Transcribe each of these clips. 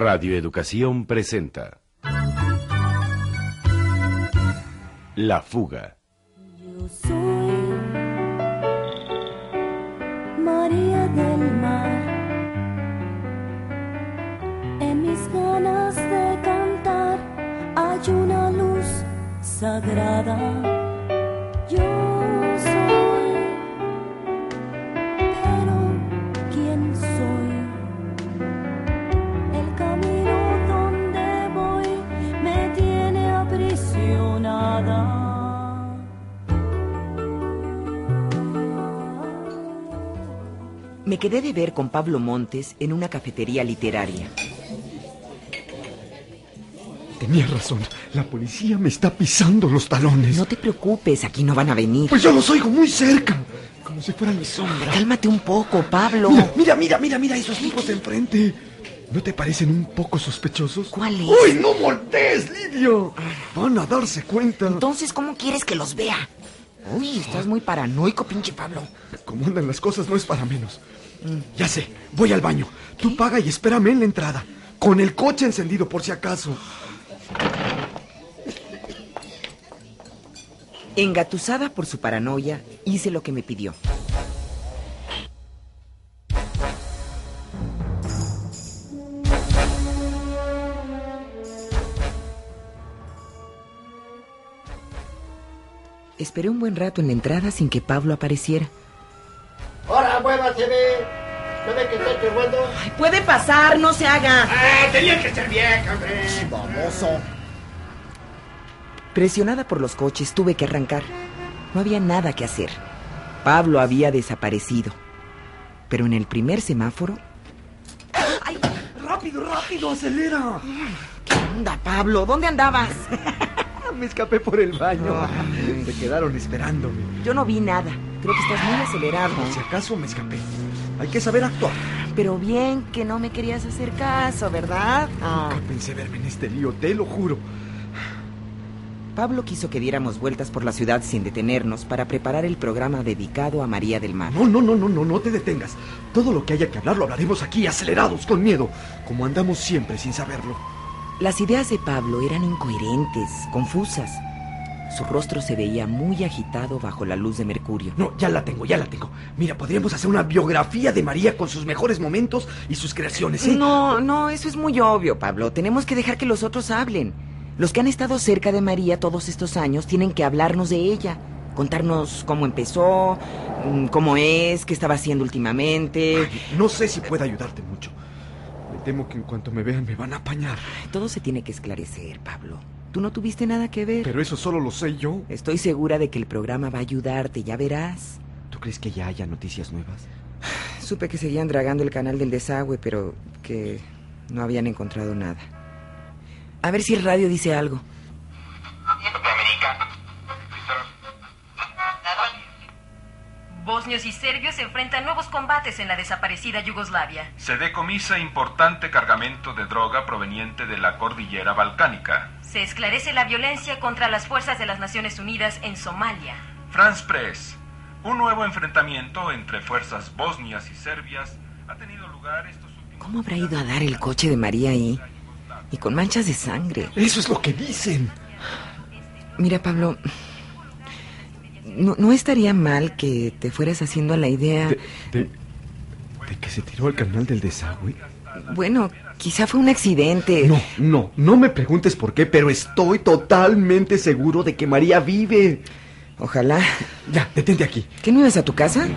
Radio Educación presenta La fuga. Yo soy María del Mar. En mis ganas de cantar hay una luz sagrada. Me quedé de ver con Pablo Montes en una cafetería literaria. Tenías razón. La policía me está pisando los talones. No te preocupes, aquí no van a venir. Pues yo los oigo muy cerca. Como si fueran mi sombra. Cálmate un poco, Pablo. Mira, mira, mira, mira, mira esos tipos de enfrente. ¿No te parecen un poco sospechosos? ¿Cuál es? ¡Uy, no voltees, Lidio! Van a darse cuenta. Entonces, ¿cómo quieres que los vea? Uy, estás muy paranoico, pinche Pablo. Como andan las cosas no es para menos. Ya sé, voy al baño. Tú paga y espérame en la entrada. Con el coche encendido por si acaso. Engatusada por su paranoia, hice lo que me pidió. Esperé un buen rato en la entrada sin que Pablo apareciera. ¡Ahora, muévase, ve! ¿No ve que está? Ay, puede pasar, no se haga. ¡Ah, tenía que ser vieja, hombre! Baboso. Presionada por los coches, tuve que arrancar. No había nada que hacer. Pablo había desaparecido. Pero en el primer semáforo... ¡Ay! ¡Rápido, rápido! ¡Acelera! ¿Qué onda, Pablo? ¿Dónde andabas? Me escapé por el baño. Se quedaron esperándome. Yo no vi nada. Creo que estás muy acelerado. Por si acaso me escapé. Hay que saber actuar. Pero bien que no me querías hacer caso, ¿verdad? Ah. Nunca pensé verme en este lío, te lo juro. Pablo quiso que diéramos vueltas por la ciudad sin detenernos para preparar el programa dedicado a María del Mar. No, no, no, no, no, no te detengas. Todo lo que haya que hablar lo hablaremos aquí, acelerados, con miedo, como andamos siempre sin saberlo. Las ideas de Pablo eran incoherentes, confusas. Su rostro se veía muy agitado bajo la luz de Mercurio. No, ya la tengo, ya la tengo. Mira, podríamos hacer una biografía de María con sus mejores momentos y sus creaciones, ¿eh? No, no, eso es muy obvio, Pablo. Tenemos que dejar que los otros hablen. Los que han estado cerca de María todos estos años tienen que hablarnos de ella, contarnos cómo empezó, mm, cómo es, qué estaba haciendo últimamente. Ay, no sé si pueda ayudarte mucho. Me temo que en cuanto me vean me van a apañar. Todo se tiene que esclarecer, Pablo. Tú no tuviste nada que ver. Pero eso solo lo sé yo. Estoy segura de que el programa va a ayudarte, ya verás. ¿Tú crees que ya haya noticias nuevas? Supe que seguían dragando el canal del desagüe, pero que no habían encontrado nada. A ver si el radio dice algo. Bosnios y serbios enfrentan nuevos combates en la desaparecida Yugoslavia. Se decomisa importante cargamento de droga proveniente de la cordillera balcánica. Se esclarece la violencia contra las fuerzas de las Naciones Unidas en Somalia. France Press. Un nuevo enfrentamiento entre fuerzas bosnias y serbias ha tenido lugar estos últimos ¿Cómo habrá ido a dar el coche de María ahí? Y con manchas de sangre. Eso es lo que dicen. Mira, Pablo, no, no estaría mal que te fueras haciendo a la idea... De, de- de que se tiró al canal del desagüe. Bueno, quizá fue un accidente. No, no, no me preguntes por qué, pero estoy totalmente seguro de que María vive. Ojalá. Ya, detente aquí. ¿Qué no ibas a tu casa?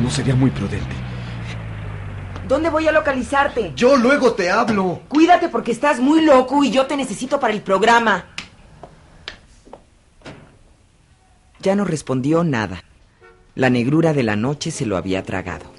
No sería muy prudente. ¿Dónde voy a localizarte? Yo luego te hablo. Cuídate porque estás muy loco y yo te necesito para el programa. Ya no respondió nada. La negrura de la noche se lo había tragado.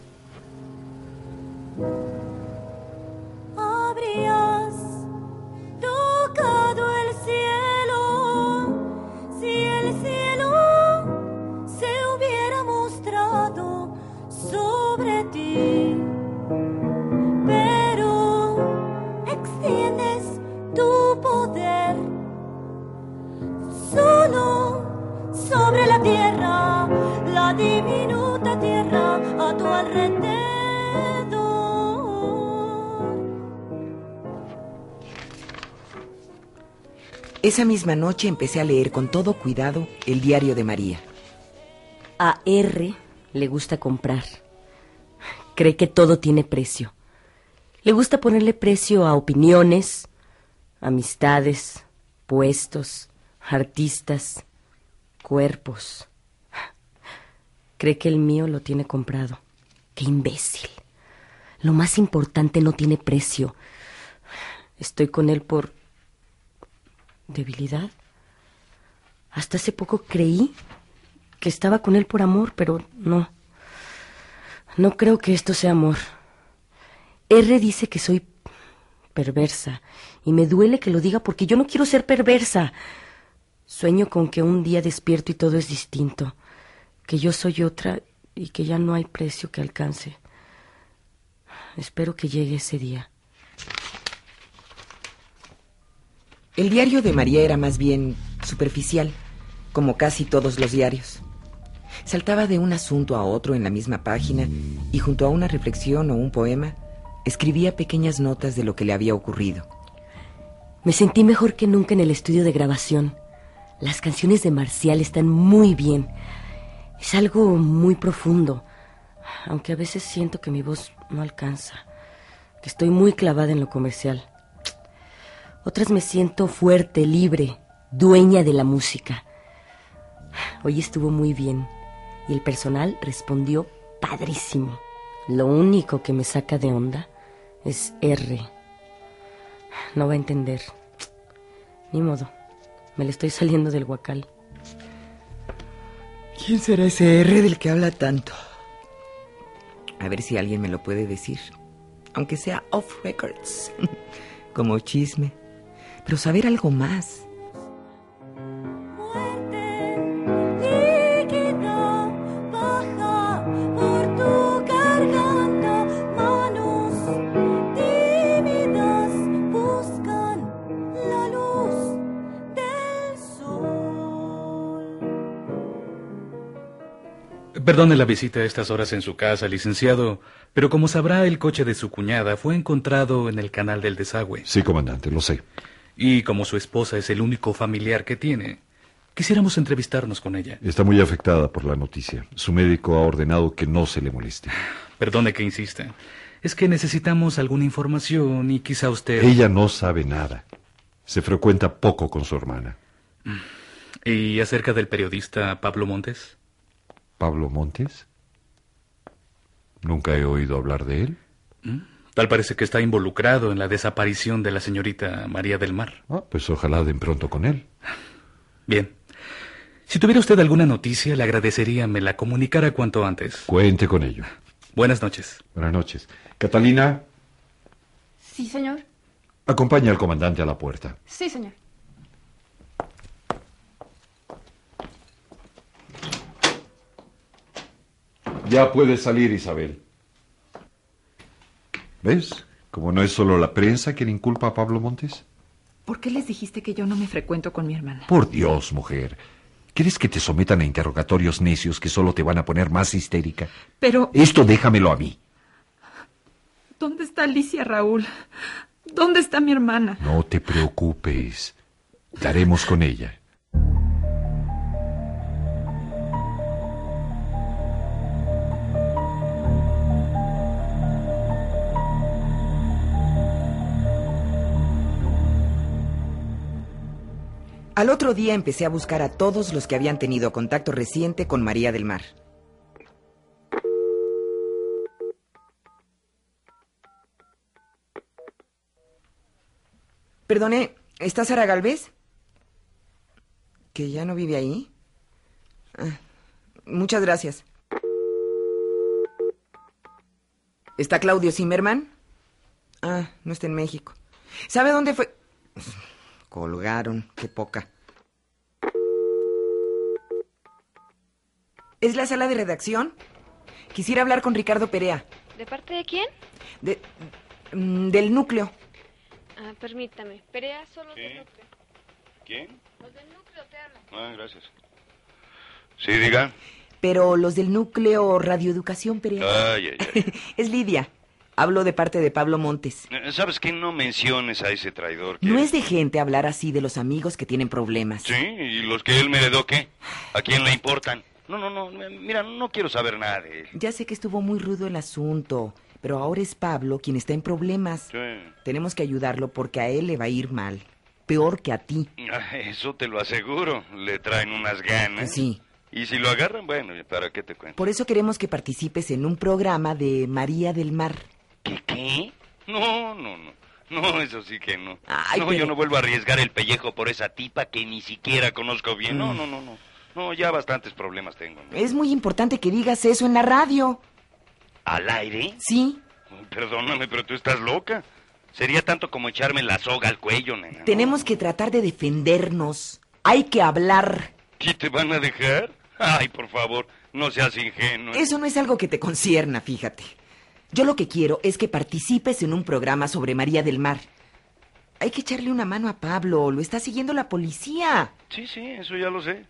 Esa misma noche empecé a leer con todo cuidado el diario de María. A R le gusta comprar. Cree que todo tiene precio. Le gusta ponerle precio a opiniones, amistades, puestos, artistas, cuerpos. Cree que el mío lo tiene comprado. Qué imbécil. Lo más importante no tiene precio. Estoy con él por debilidad. Hasta hace poco creí que estaba con él por amor, pero no. No creo que esto sea amor. R dice que soy perversa y me duele que lo diga porque yo no quiero ser perversa. Sueño con que un día despierto y todo es distinto, que yo soy otra y que ya no hay precio que alcance. Espero que llegue ese día. El diario de María era más bien superficial, como casi todos los diarios. Saltaba de un asunto a otro en la misma página y junto a una reflexión o un poema, escribía pequeñas notas de lo que le había ocurrido. Me sentí mejor que nunca en el estudio de grabación. Las canciones de Marcial están muy bien. Es algo muy profundo, aunque a veces siento que mi voz no alcanza, que estoy muy clavada en lo comercial. Otras me siento fuerte, libre, dueña de la música. Hoy estuvo muy bien y el personal respondió padrísimo. Lo único que me saca de onda es R. No va a entender. Ni modo. Me le estoy saliendo del huacal. ¿Quién será ese R del que habla tanto? A ver si alguien me lo puede decir. Aunque sea off records. Como chisme. Pero saber algo más. Muerte líquida baja por tu garganta, manos tímidas buscan la luz del sol. Perdone la visita a estas horas en su casa, licenciado, pero como sabrá, el coche de su cuñada fue encontrado en el canal del desagüe. Sí, comandante, lo sé. Y como su esposa es el único familiar que tiene, quisiéramos entrevistarnos con ella. Está muy afectada por la noticia. Su médico ha ordenado que no se le moleste. Perdone que insista. Es que necesitamos alguna información y quizá usted... Ella no sabe nada. Se frecuenta poco con su hermana. ¿Y acerca del periodista Pablo Montes? ¿Pablo Montes? Nunca he oído hablar de él. Tal parece que está involucrado en la desaparición de la señorita María del Mar. Ah, pues ojalá den pronto con él. Bien. Si tuviera usted alguna noticia, le agradecería me la comunicara cuanto antes. Cuente con ello. Buenas noches. Buenas noches. Catalina, Sí, señor. acompaña al comandante a la puerta. Sí, señor. Ya puede salir, Isabel. ¿Ves? Como no es solo la prensa quien inculpa a Pablo Montes. ¿Por qué les dijiste que yo no me frecuento con mi hermana? Por Dios, mujer. ¿Quieres que te sometan a interrogatorios necios que solo te van a poner más histérica? Pero, Esto déjamelo a mí. ¿dónde está Alicia Raúl? ¿Dónde está mi hermana? No te preocupes. Daremos con ella. Al otro día empecé a buscar a todos los que habían tenido contacto reciente con María del Mar. Perdone, ¿está Sara Galvez? ¿Que ya no vive ahí? Ah, muchas gracias. ¿Está Claudio Zimmerman? Ah, no está en México. ¿Sabe dónde fue? Colgaron, qué poca. ¿Es la sala de redacción? Quisiera hablar con Ricardo Perea, ¿De parte de quién? de, mm, del núcleo. Ah, permítame. Perea solo del núcleo. ¿Quién? Los del núcleo te hablan. Ah, gracias. Sí, diga. Pero los del núcleo Radioeducación Perea. Ay, ay, ay. es Lidia. Hablo de parte de Pablo Montes. Eh, ¿Sabes qué? No menciones a ese traidor. que- No es de gente hablar así de los amigos que tienen problemas. Sí, ¿y los que él me heredó qué? ¿A quién le importan? No, no, no, mira, no quiero saber nada de él. Ya sé que estuvo muy rudo el asunto, pero ahora es Pablo quien está en problemas. Sí. Tenemos que ayudarlo porque a él le va a ir mal. Peor que a ti. Ah, Eso te lo aseguro. Le traen unas ganas. Sí. Y si lo agarran, bueno, ¿para qué te cuento? Por eso queremos que participes en un programa de María del Mar. ¿Qué, qué? No, no, no. No, eso sí que no. Ay, no, pero- yo no vuelvo a arriesgar el pellejo por esa tipa que ni siquiera conozco bien. No, Mm. no, no, no. No, ya bastantes problemas tengo. ¿no? Es muy importante que digas eso en la radio. ¿Al aire? Sí. Perdóname, pero tú estás loca. Sería tanto como echarme la soga al cuello, nena. Tenemos que tratar de defendernos. Hay que hablar. ¿Qué te van a dejar? Ay, por favor, no seas ingenuo. Eso no es algo que te concierna, fíjate. Yo lo que quiero es que participes en un programa sobre María del Mar. Hay que echarle una mano a Pablo. Lo está siguiendo la policía. Sí, sí, eso ya lo sé.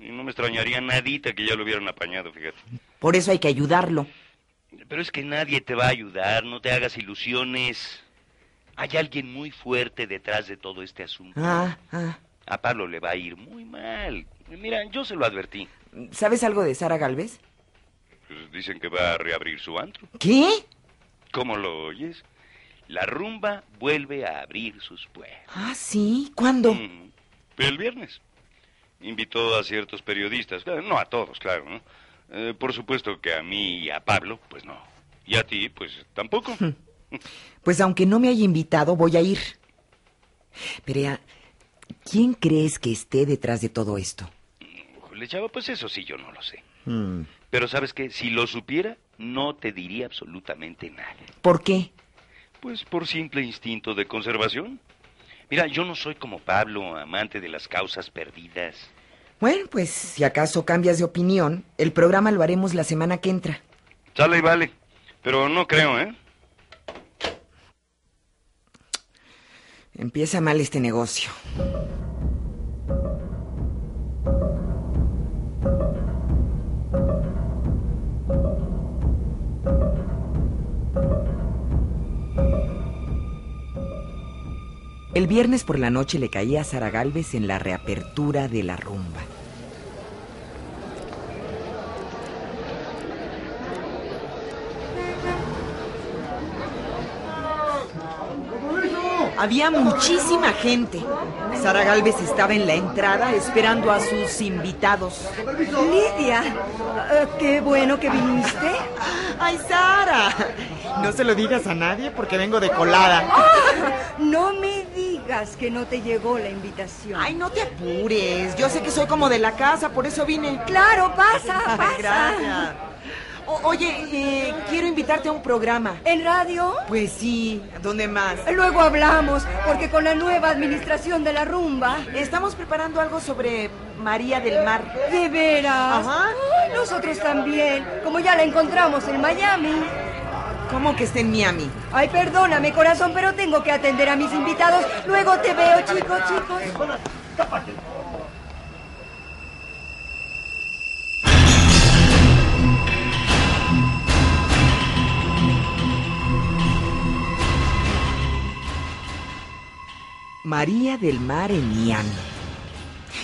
Y no me extrañaría nadita que ya lo hubieran apañado, fíjate. Por eso hay que ayudarlo. Pero es que nadie te va a ayudar, no te hagas ilusiones. Hay alguien muy fuerte detrás de todo este asunto. Ah, ah. A Pablo le va a ir muy mal. Mira, yo se lo advertí. ¿Sabes algo de Sara Galvez? Pues dicen que va a reabrir su antro. ¿Qué? ¿Cómo lo oyes? La rumba vuelve a abrir sus puertas. Ah, sí. ¿Cuándo? Mm, El viernes. Invitó a ciertos periodistas. Eh, No a todos, claro, ¿no? Eh, por supuesto que a mí y a Pablo, pues no. Y a ti, pues tampoco. Pues aunque no me haya invitado, voy a ir. Perea, ¿quién crees que esté detrás de todo esto? Le chava, pues eso sí, yo no lo sé. Hmm, Pero sabes que si lo supiera, no te diría absolutamente nada. ¿Por qué? Pues por simple instinto de conservación. Mira, yo no soy como Pablo, amante de las causas perdidas. Bueno, pues si acaso cambias de opinión, el programa lo haremos la semana que entra. Sale y vale. Pero no creo, ¿eh? Empieza mal este negocio. El viernes por la noche le caía a Sara Galvez en la reapertura de la rumba. Había muchísima gente. Sara Galvez estaba en la entrada esperando a sus invitados. Lidia, eh, qué bueno que viniste. ¡Ay, Sara! No se lo digas a nadie porque vengo de colada. Ah, no digas que no te llegó la invitación. Ay, no te apures. Yo sé que soy como de la casa, por eso vine. Claro, pasa, pasa. Gracias. O- oye, eh, quiero invitarte a un programa. ¿En radio? Pues sí, ¿dónde más? Luego hablamos, porque con la nueva administración de la rumba. Estamos preparando algo sobre María del Mar. ¿De veras? Ajá. Nosotros también, como ya la encontramos en Miami. ¿Cómo que está en Miami? Ay, perdóname, corazón, pero tengo que atender a mis invitados. Luego te veo, chicos, chicos. María del Mar en Miami.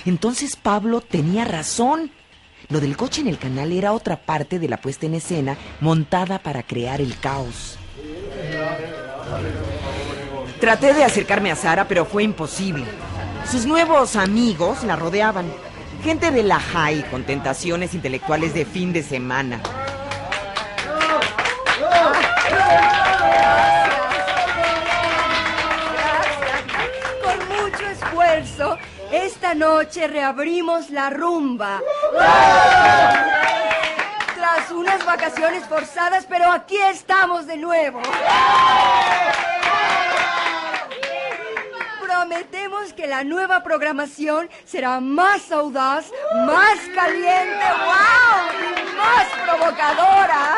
Entonces Pablo tenía razón. Lo del coche en el canal era otra parte de la puesta en escena montada para crear el caos. Traté de acercarme a Sara, pero fue imposible. Sus nuevos amigos la rodeaban. Gente de la high con tentaciones intelectuales de fin de semana. Con mucho esfuerzo, esta noche reabrimos la rumba. Tras unas vacaciones forzadas, pero aquí estamos de nuevo. Prometemos que la nueva programación será más audaz, más caliente, wow, más provocadora.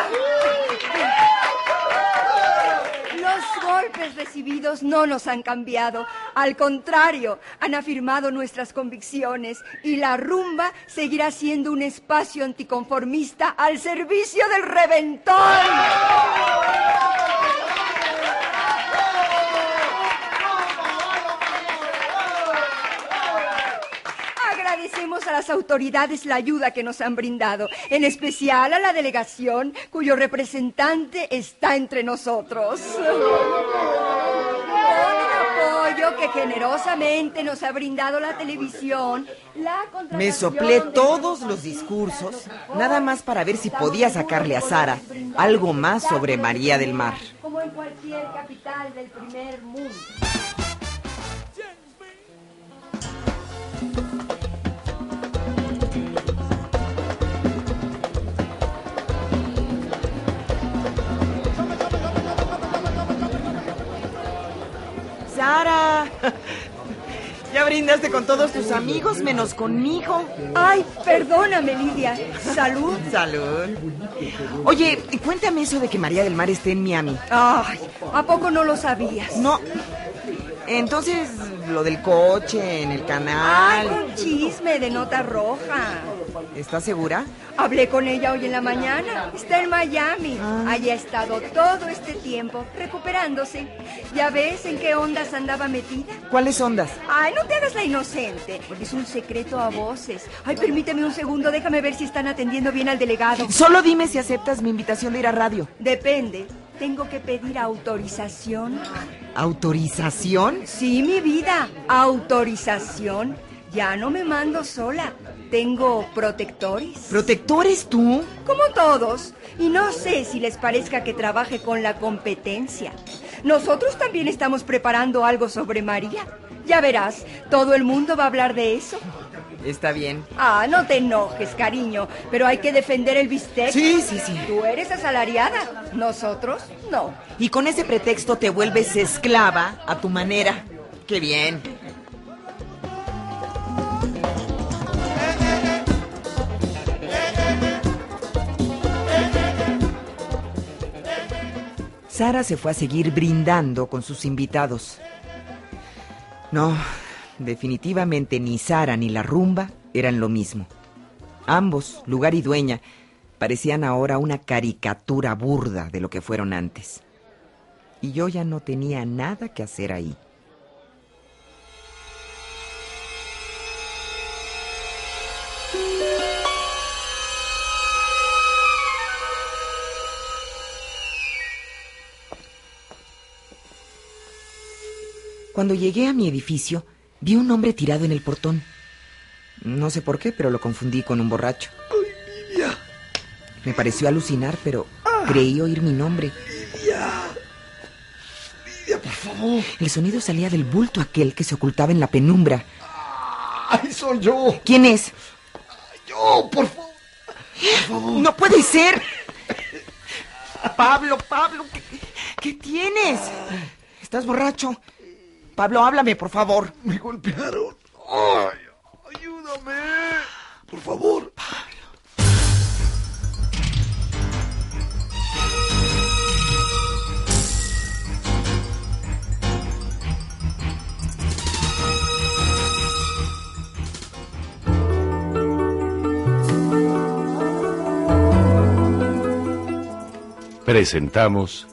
Los golpes recibidos no nos han cambiado. Al contrario, han afirmado nuestras convicciones y la rumba seguirá siendo un espacio anticonformista al servicio del reventón. Las autoridades la ayuda que nos han brindado, en especial a la delegación cuyo representante está entre nosotros. Con el apoyo que generosamente nos ha brindado la televisión, la Me soplé todos los discursos, nada más para ver si podía sacarle a Sara algo más sobre María del Mar. Como en cualquier capital del primer mundo. Sara, ya brindaste con todos tus amigos menos conmigo. Ay, perdóname, Lidia. Salud. Salud. Oye, cuéntame eso de que María del Mar esté en Miami. Ay, ¿a poco no lo sabías? No. Entonces, lo del coche en el Ay, canal. un chisme de nota roja. ¿Estás segura? Hablé con ella hoy en la mañana. Está en Miami. Ah. Allí ha estado todo este tiempo recuperándose. ¿Ya ves en qué ondas andaba metida? ¿Cuáles ondas? Ay, no te hagas la inocente. Es un secreto a voces. Ay, permíteme un segundo. Déjame ver si están atendiendo bien al delegado. Solo dime si aceptas mi invitación de ir a radio. Depende. Tengo que pedir autorización. ¿Autorización? Sí, mi vida. Autorización. Ya no me mando sola. Tengo protectores. ¿Protectores tú? Como todos. Y no sé si les parezca que trabaje con la competencia. Nosotros también estamos preparando algo sobre María. Ya verás, todo el mundo va a hablar de eso. Está bien. Ah, no te enojes, cariño, pero hay que defender el bistec. Sí, sí, sí. Tú eres asalariada, nosotros no. Y con ese pretexto te vuelves esclava a tu manera. Qué bien. Sara se fue a seguir brindando con sus invitados. No, definitivamente ni Sara ni la rumba eran lo mismo. Ambos, lugar y dueña, parecían ahora una caricatura burda de lo que fueron antes. Y yo ya no tenía nada que hacer ahí. Cuando llegué a mi edificio, vi un hombre tirado en el portón. No sé por qué, pero lo confundí con un borracho. Me pareció alucinar, pero creí oír mi nombre. Lidia, por favor. El sonido salía del bulto aquel que se ocultaba en la penumbra. ¡Ay, soy yo! ¿Quién es? ¡Yo, por favor! Por favor. ¡No puede ser! Pablo, Pablo, ¿qué, qué tienes? ¿Estás borracho? Pablo, háblame, por favor. Me golpearon. ¡Ay! ¡Ayúdame! Por favor. Presentamos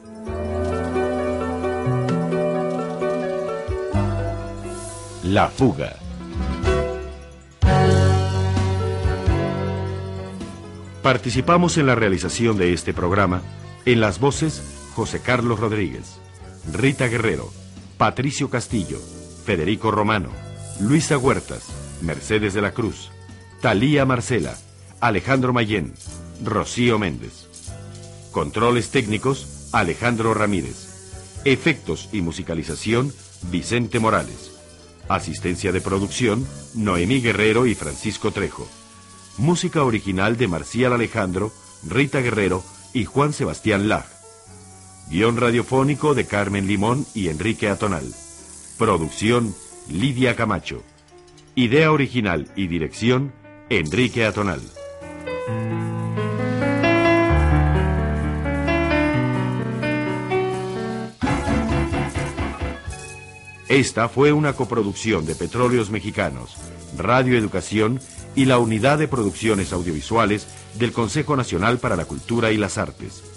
La fuga. Participamos en la realización de este programa en las voces José Carlos Rodríguez, Rita Guerrero, Patricio Castillo, Federico Romano, Luisa Huertas, Mercedes de la Cruz, Talía Marcela, Alejandro Mayén, Rocío Méndez. Controles técnicos, Alejandro Ramírez. Efectos y musicalización, Vicente Morales. Asistencia de producción, Noemí Guerrero y Francisco Trejo. Música original de Marcial Alejandro, Rita Guerrero y Juan Sebastián Laj. Guión radiofónico de Carmen Limón y Enrique Atonal. Producción, Lidia Camacho. Idea original y dirección, Enrique Atonal. Esta fue una coproducción de Petróleos Mexicanos, Radio Educación y la Unidad de Producciones Audiovisuales del Consejo Nacional para la Cultura y las Artes.